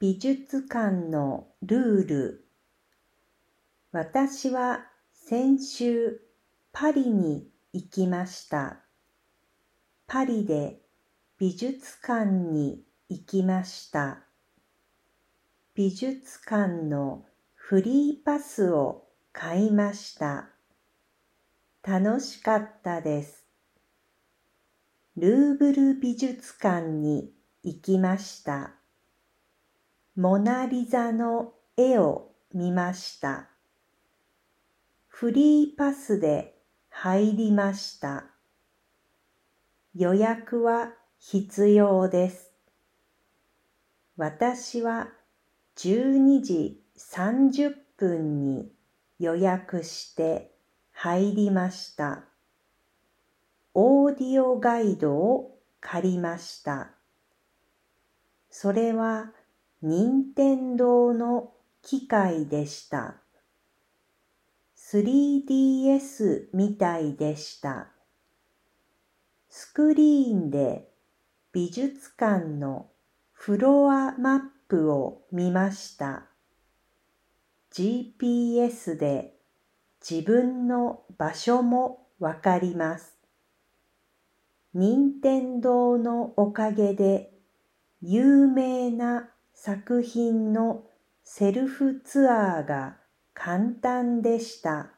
美術館のルール私は先週パリに行きました。パリで美術館に行きました。美術館のフリーパスを買いました。楽しかったです。ルーブル美術館に行きました。モナリザの絵を見ました。フリーパスで入りました。予約は必要です。私は12時30分に予約して入りました。オーディオガイドを借りました。それは任天堂の機械でした。3DS みたいでした。スクリーンで美術館のフロアマップを見ました。GPS で自分の場所もわかります。任天堂のおかげで有名な作品のセルフツアーが簡単でした。